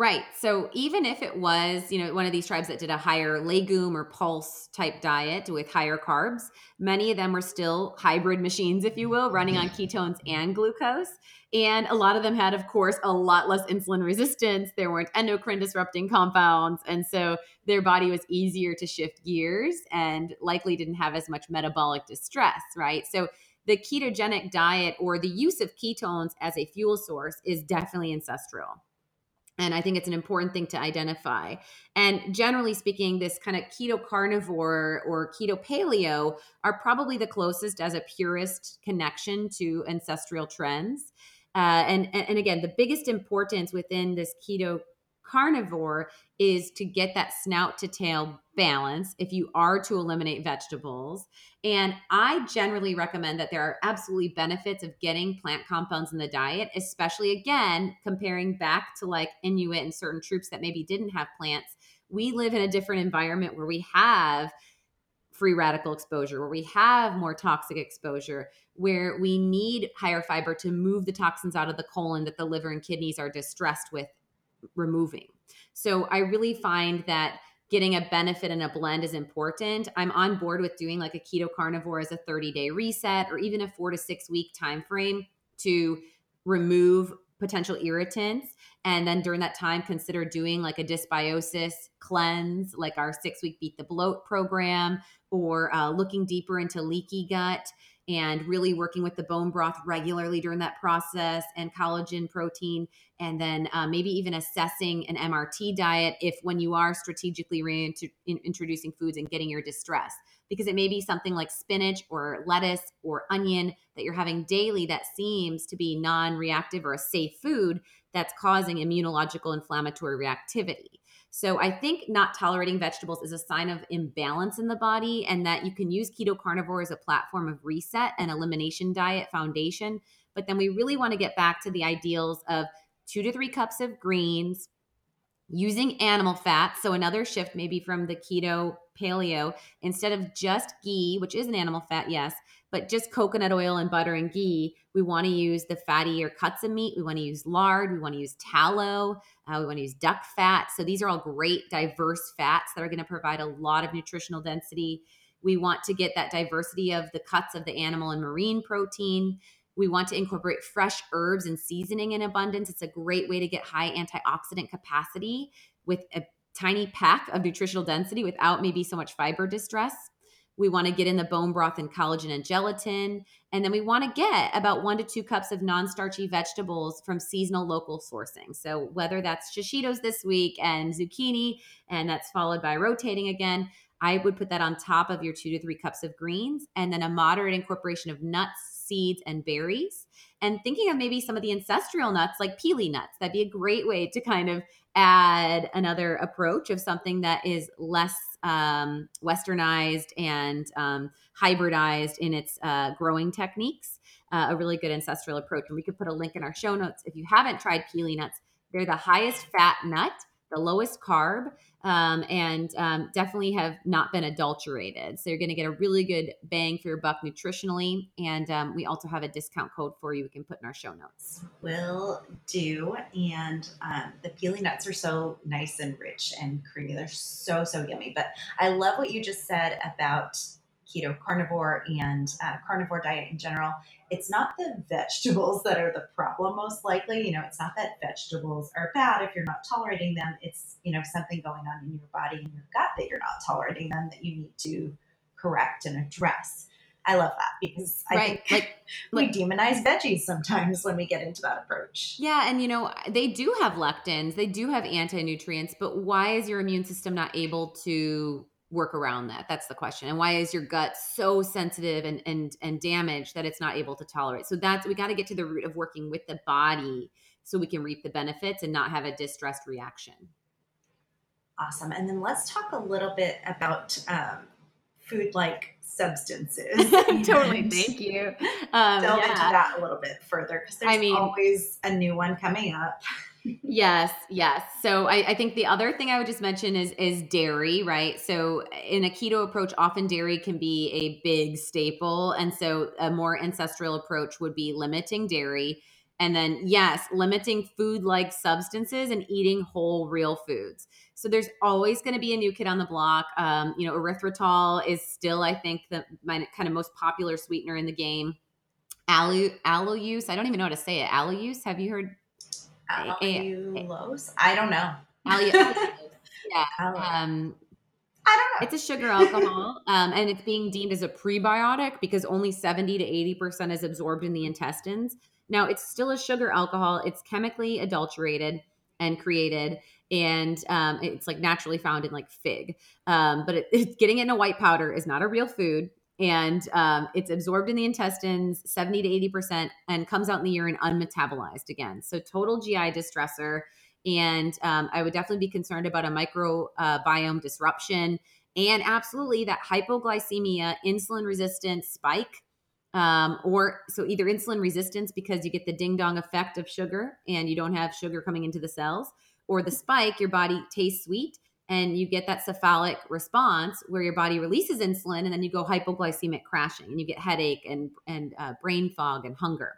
Right. So even if it was, you know, one of these tribes that did a higher legume or pulse type diet with higher carbs, many of them were still hybrid machines, if you will, running on mm-hmm. ketones and glucose. And a lot of them had, of course, a lot less insulin resistance. There weren't endocrine disrupting compounds. And so their body was easier to shift gears and likely didn't have as much metabolic distress, right? So the ketogenic diet or the use of ketones as a fuel source is definitely ancestral. And I think it's an important thing to identify. And generally speaking, this kind of keto carnivore or keto paleo are probably the closest as a purist connection to ancestral trends. Uh, and, and again, the biggest importance within this keto carnivore is to get that snout to tail balance if you are to eliminate vegetables. And I generally recommend that there are absolutely benefits of getting plant compounds in the diet, especially again, comparing back to like Inuit and certain troops that maybe didn't have plants. We live in a different environment where we have free radical exposure, where we have more toxic exposure, where we need higher fiber to move the toxins out of the colon that the liver and kidneys are distressed with removing. So I really find that getting a benefit in a blend is important. I'm on board with doing like a keto carnivore as a 30 day reset or even a four to six week time frame to remove potential irritants and then during that time consider doing like a dysbiosis cleanse like our six week beat the bloat program or uh, looking deeper into leaky gut and really working with the bone broth regularly during that process and collagen protein and then uh, maybe even assessing an mrt diet if when you are strategically reintroducing foods and getting your distress because it may be something like spinach or lettuce or onion that you're having daily that seems to be non-reactive or a safe food that's causing immunological inflammatory reactivity so I think not tolerating vegetables is a sign of imbalance in the body, and that you can use keto carnivore as a platform of reset and elimination diet foundation. But then we really want to get back to the ideals of two to three cups of greens, using animal fat. So another shift maybe from the keto paleo, instead of just ghee, which is an animal fat, yes, but just coconut oil and butter and ghee, we want to use the fattier cuts of meat. We want to use lard. We want to use tallow. Uh, we want to use duck fat. So these are all great, diverse fats that are going to provide a lot of nutritional density. We want to get that diversity of the cuts of the animal and marine protein. We want to incorporate fresh herbs and seasoning in abundance. It's a great way to get high antioxidant capacity with a tiny pack of nutritional density without maybe so much fiber distress. We want to get in the bone broth and collagen and gelatin. And then we want to get about one to two cups of non starchy vegetables from seasonal local sourcing. So whether that's shishitos this week and zucchini, and that's followed by rotating again, I would put that on top of your two to three cups of greens and then a moderate incorporation of nuts, seeds, and berries. And thinking of maybe some of the ancestral nuts like pili nuts, that'd be a great way to kind of add another approach of something that is less um, westernized and um, hybridized in its uh, growing techniques. Uh, a really good ancestral approach. And we could put a link in our show notes. If you haven't tried pili nuts, they're the highest fat nut, the lowest carb, um, and um, definitely have not been adulterated. So you're going to get a really good bang for your buck nutritionally. And um, we also have a discount code for you we can put in our show notes. Will do. And um, the pili nuts are so nice and rich and creamy. They're so, so yummy. But I love what you just said about keto carnivore and uh, carnivore diet in general. It's not the vegetables that are the problem most likely. You know it's not that vegetables are bad if you're not tolerating them. It's you know something going on in your body and your gut that you're not tolerating them that you need to correct and address. I love that because i right. think like we like, demonize veggies sometimes when we get into that approach. Yeah and you know they do have lectins. They do have anti-nutrients but why is your immune system not able to work around that? That's the question. And why is your gut so sensitive and and and damaged that it's not able to tolerate? So that's we got to get to the root of working with the body so we can reap the benefits and not have a distressed reaction. Awesome. And then let's talk a little bit about um, food like substances. Totally thank you. um, delve yeah. into that a little bit further because there's I mean, always a new one coming up yes, yes. So I, I, think the other thing I would just mention is is dairy, right? So in a keto approach, often dairy can be a big staple, and so a more ancestral approach would be limiting dairy, and then yes, limiting food like substances and eating whole real foods. So there's always going to be a new kid on the block. Um, you know, erythritol is still, I think, the my kind of most popular sweetener in the game. Alu, allulose, I don't even know how to say it. Allulose, have you heard Allulose? I don't know. yeah. Um, I don't know. It's a sugar alcohol, um, and it's being deemed as a prebiotic because only 70 to 80% is absorbed in the intestines. Now, it's still a sugar alcohol. It's chemically adulterated and created, and um, it's like naturally found in like fig. Um, but it, it's getting it in a white powder is not a real food and um, it's absorbed in the intestines 70 to 80% and comes out in the urine unmetabolized again. So total gi distressor and um, i would definitely be concerned about a microbiome uh, disruption and absolutely that hypoglycemia insulin resistance spike um, or so either insulin resistance because you get the ding dong effect of sugar and you don't have sugar coming into the cells or the spike your body tastes sweet and you get that cephalic response where your body releases insulin and then you go hypoglycemic crashing and you get headache and and uh, brain fog and hunger.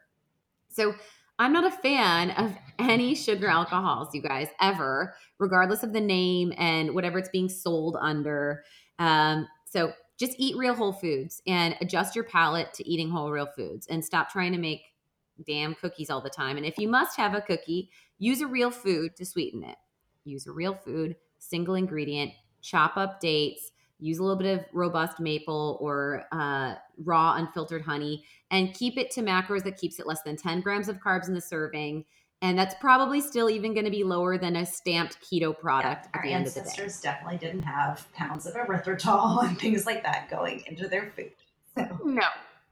So i'm not a fan of any sugar alcohols you guys ever regardless of the name and whatever it's being sold under. Um, so just eat real whole foods and adjust your palate to eating whole real foods and stop trying to make damn cookies all the time. And if you must have a cookie use a real food to sweeten it. Use a real food single ingredient, chop up dates, use a little bit of robust maple or uh, raw unfiltered honey and keep it to macros that keeps it less than 10 grams of carbs in the serving and that's probably still even going to be lower than a stamped keto product yeah, at the end of the day. ancestors definitely didn't have pounds of erythritol and things like that going into their food. So. No,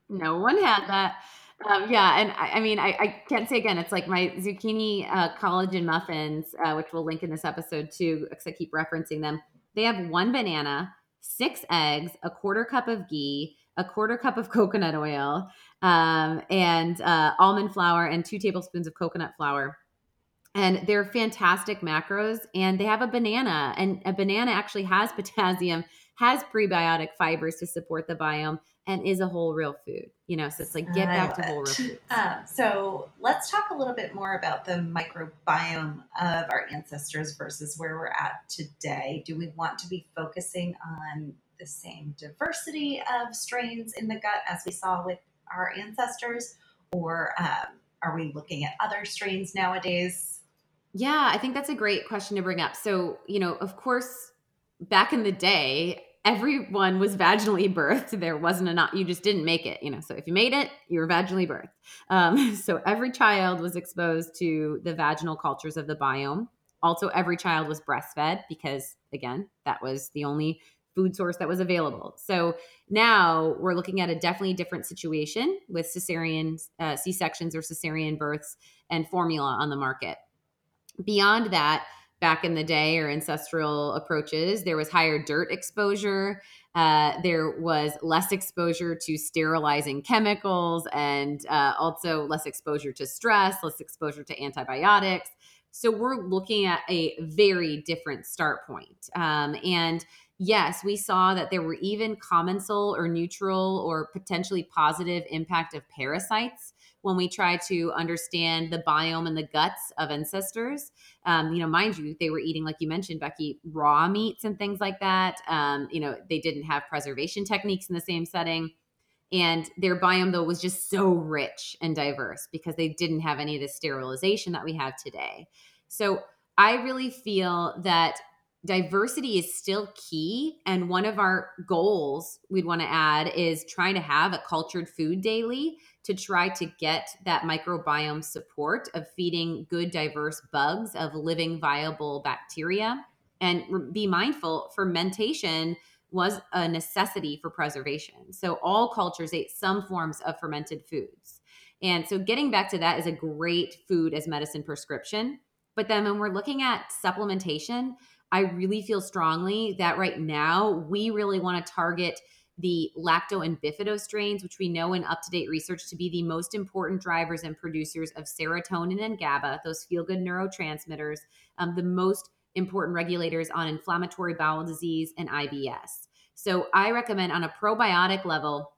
no one had that. Um, yeah, and I, I mean, I, I, can't say again. It's like my zucchini uh, collagen muffins, uh, which we'll link in this episode too, because I keep referencing them. They have one banana, six eggs, a quarter cup of ghee, a quarter cup of coconut oil, um, and uh, almond flour, and two tablespoons of coconut flour. And they're fantastic macros, and they have a banana, and a banana actually has potassium, has prebiotic fibers to support the biome, and is a whole real food. You know, so it's like get back to whole real food. Um, so let's talk a little bit more about the microbiome of our ancestors versus where we're at today. Do we want to be focusing on the same diversity of strains in the gut as we saw with our ancestors, or um, are we looking at other strains nowadays? Yeah, I think that's a great question to bring up. So, you know, of course, back in the day, everyone was vaginally birthed. There wasn't a not, you just didn't make it, you know. So if you made it, you were vaginally birthed. Um, so every child was exposed to the vaginal cultures of the biome. Also, every child was breastfed because, again, that was the only food source that was available. So now we're looking at a definitely different situation with cesarean uh, C sections or cesarean births and formula on the market. Beyond that, back in the day or ancestral approaches, there was higher dirt exposure. Uh, there was less exposure to sterilizing chemicals and uh, also less exposure to stress, less exposure to antibiotics. So we're looking at a very different start point. Um, and yes, we saw that there were even commensal or neutral or potentially positive impact of parasites when we try to understand the biome and the guts of ancestors. Um, you know, mind you, they were eating, like you mentioned, Becky, raw meats and things like that. Um, you know, they didn't have preservation techniques in the same setting. And their biome, though, was just so rich and diverse because they didn't have any of the sterilization that we have today. So I really feel that diversity is still key. And one of our goals we'd want to add is trying to have a cultured food daily to try to get that microbiome support of feeding good, diverse bugs, of living, viable bacteria. And be mindful, fermentation was a necessity for preservation. So all cultures ate some forms of fermented foods. And so getting back to that is a great food as medicine prescription. But then when we're looking at supplementation, I really feel strongly that right now we really want to target the lacto and bifido strains, which we know in up to date research to be the most important drivers and producers of serotonin and GABA, those feel good neurotransmitters, um, the most important regulators on inflammatory bowel disease and IBS. So I recommend on a probiotic level,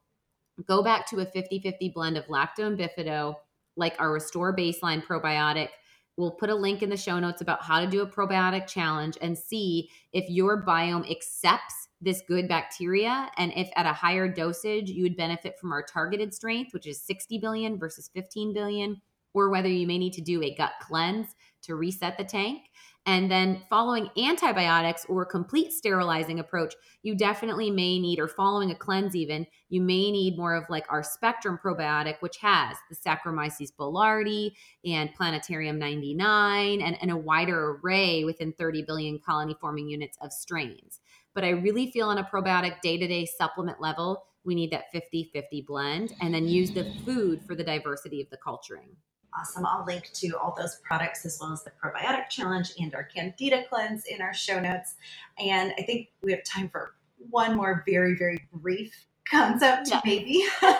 go back to a 50 50 blend of lacto and bifido, like our Restore Baseline probiotic We'll put a link in the show notes about how to do a probiotic challenge and see if your biome accepts this good bacteria and if at a higher dosage you would benefit from our targeted strength, which is 60 billion versus 15 billion, or whether you may need to do a gut cleanse to reset the tank. And then following antibiotics or complete sterilizing approach, you definitely may need, or following a cleanse even, you may need more of like our spectrum probiotic, which has the Saccharomyces boulardii and Plantarum 99 and, and a wider array within 30 billion colony forming units of strains. But I really feel on a probiotic day to day supplement level, we need that 50 50 blend and then use the food for the diversity of the culturing awesome. I'll link to all those products as well as the probiotic challenge and our candida cleanse in our show notes. And I think we have time for one more very, very brief concept, yeah. maybe. uh,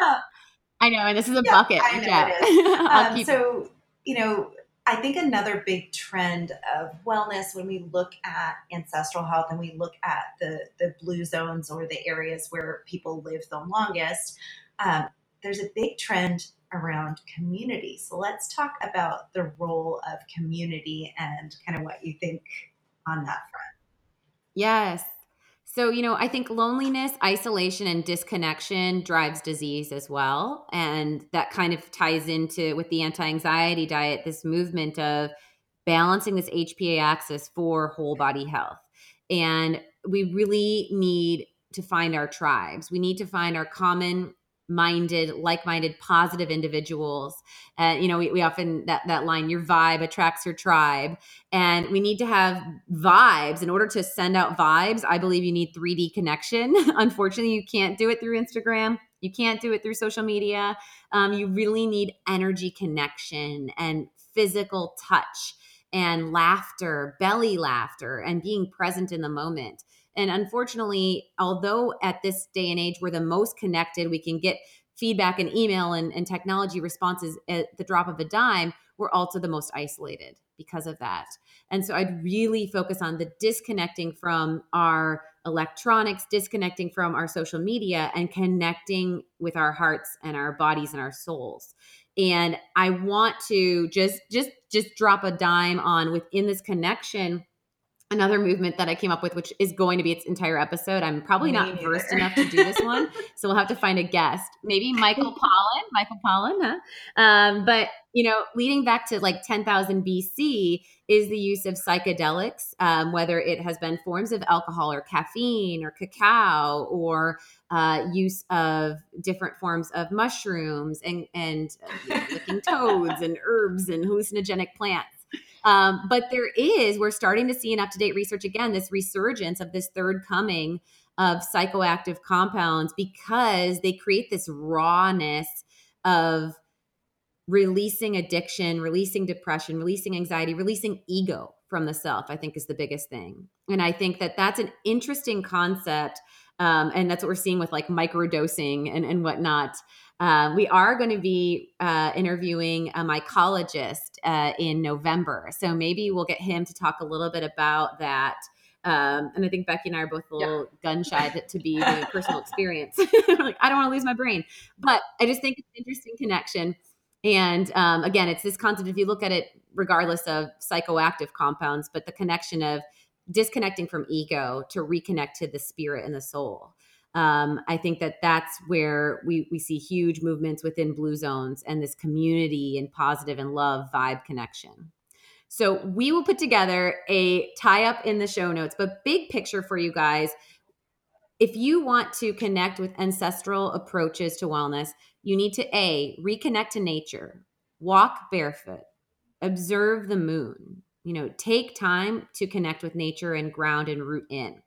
I know, and this is a yeah, bucket. I know yeah. it is. Um, so, you know, I think another big trend of wellness when we look at ancestral health and we look at the the blue zones or the areas where people live the longest, um, there's a big trend around community. So let's talk about the role of community and kind of what you think on that front. Yes. So, you know, I think loneliness, isolation, and disconnection drives disease as well. And that kind of ties into with the anti anxiety diet, this movement of balancing this HPA axis for whole body health. And we really need to find our tribes. We need to find our common minded like-minded positive individuals. And uh, you know we, we often that that line your vibe attracts your tribe. And we need to have vibes. In order to send out vibes i believe you need 3d connection. Unfortunately you can't do it through instagram. You can't do it through social media. Um, you really need energy connection and physical touch and laughter belly laughter and being present in the moment and unfortunately, although at this day and age we're the most connected, we can get feedback and email and, and technology responses at the drop of a dime, we're also the most isolated because of that. And so I'd really focus on the disconnecting from our electronics, disconnecting from our social media, and connecting with our hearts and our bodies and our souls. And I want to just just just drop a dime on within this connection another movement that I came up with, which is going to be its entire episode. I'm probably Me not neither. versed enough to do this one, so we'll have to find a guest. Maybe Michael Pollan. Michael Pollan, huh? Um, but you know, leading back to like 10,000 BC is the use of psychedelics, um, whether it has been forms of alcohol or caffeine or cacao or uh, use of different forms of mushrooms and and uh, licking toads and herbs and hallucinogenic plants um, but there is, we're starting to see in up to date research again, this resurgence of this third coming of psychoactive compounds because they create this rawness of releasing addiction, releasing depression, releasing anxiety, releasing ego from the self, I think is the biggest thing. And I think that that's an interesting concept. Um, and that's what we're seeing with like microdosing and, and whatnot. Uh, we are going to be uh, interviewing a mycologist uh, in November. So maybe we'll get him to talk a little bit about that. Um, and I think Becky and I are both a little yeah. gun shy to, to, be the personal experience. like, I don't want to lose my brain. But I just think it's an interesting connection. And um, again, it's this concept, if you look at it regardless of psychoactive compounds, but the connection of disconnecting from ego to reconnect to the spirit and the soul um, I think that that's where we we see huge movements within blue zones and this community and positive and love vibe connection. So we will put together a tie up in the show notes, but big picture for you guys. If you want to connect with ancestral approaches to wellness, you need to A, reconnect to nature, walk barefoot, observe the moon, you know, take time to connect with nature and ground and root in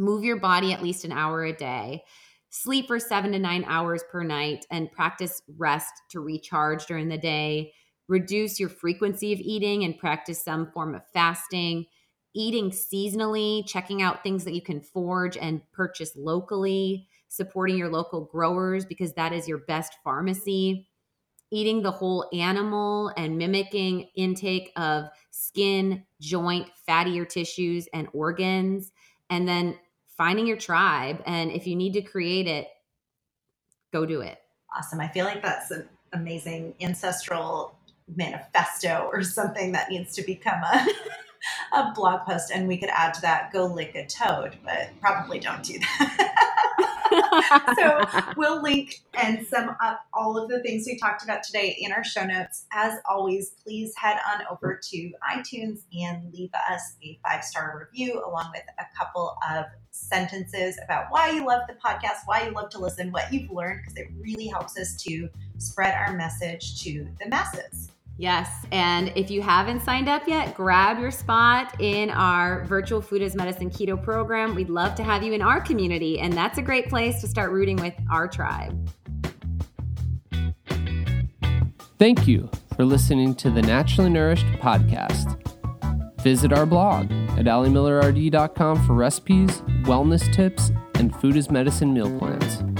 move your body at least an hour a day sleep for seven to nine hours per night and practice rest to recharge during the day. Reduce your frequency of eating and practice some form of fasting. Eating seasonally checking out things that you can forage and purchase locally supporting your local growers because that is your best pharmacy. Eating the whole animal and mimicking intake of skin joint fattier tissues and organs. And then finding your tribe. And if you need to create it, go do it. Awesome. I feel like that's an amazing ancestral manifesto or something that needs to become a, a blog post. And we could add to that go lick a toad, but probably don't do that. so we'll link and sum up all of the things we talked about today in our show notes. As always, please head on over to iTunes and leave us a five star review along with a couple of sentences about why you love the podcast, why you love to listen, what you've learned, because it really helps us to spread our message to the masses. Yes. And if you haven't signed up yet, grab your spot in our virtual food as medicine keto program. We'd love to have you in our community. And that's a great place to start rooting with our tribe. Thank you for listening to the Naturally Nourished podcast. Visit our blog at alimillerrd.com for recipes, wellness tips, and food as medicine meal plans.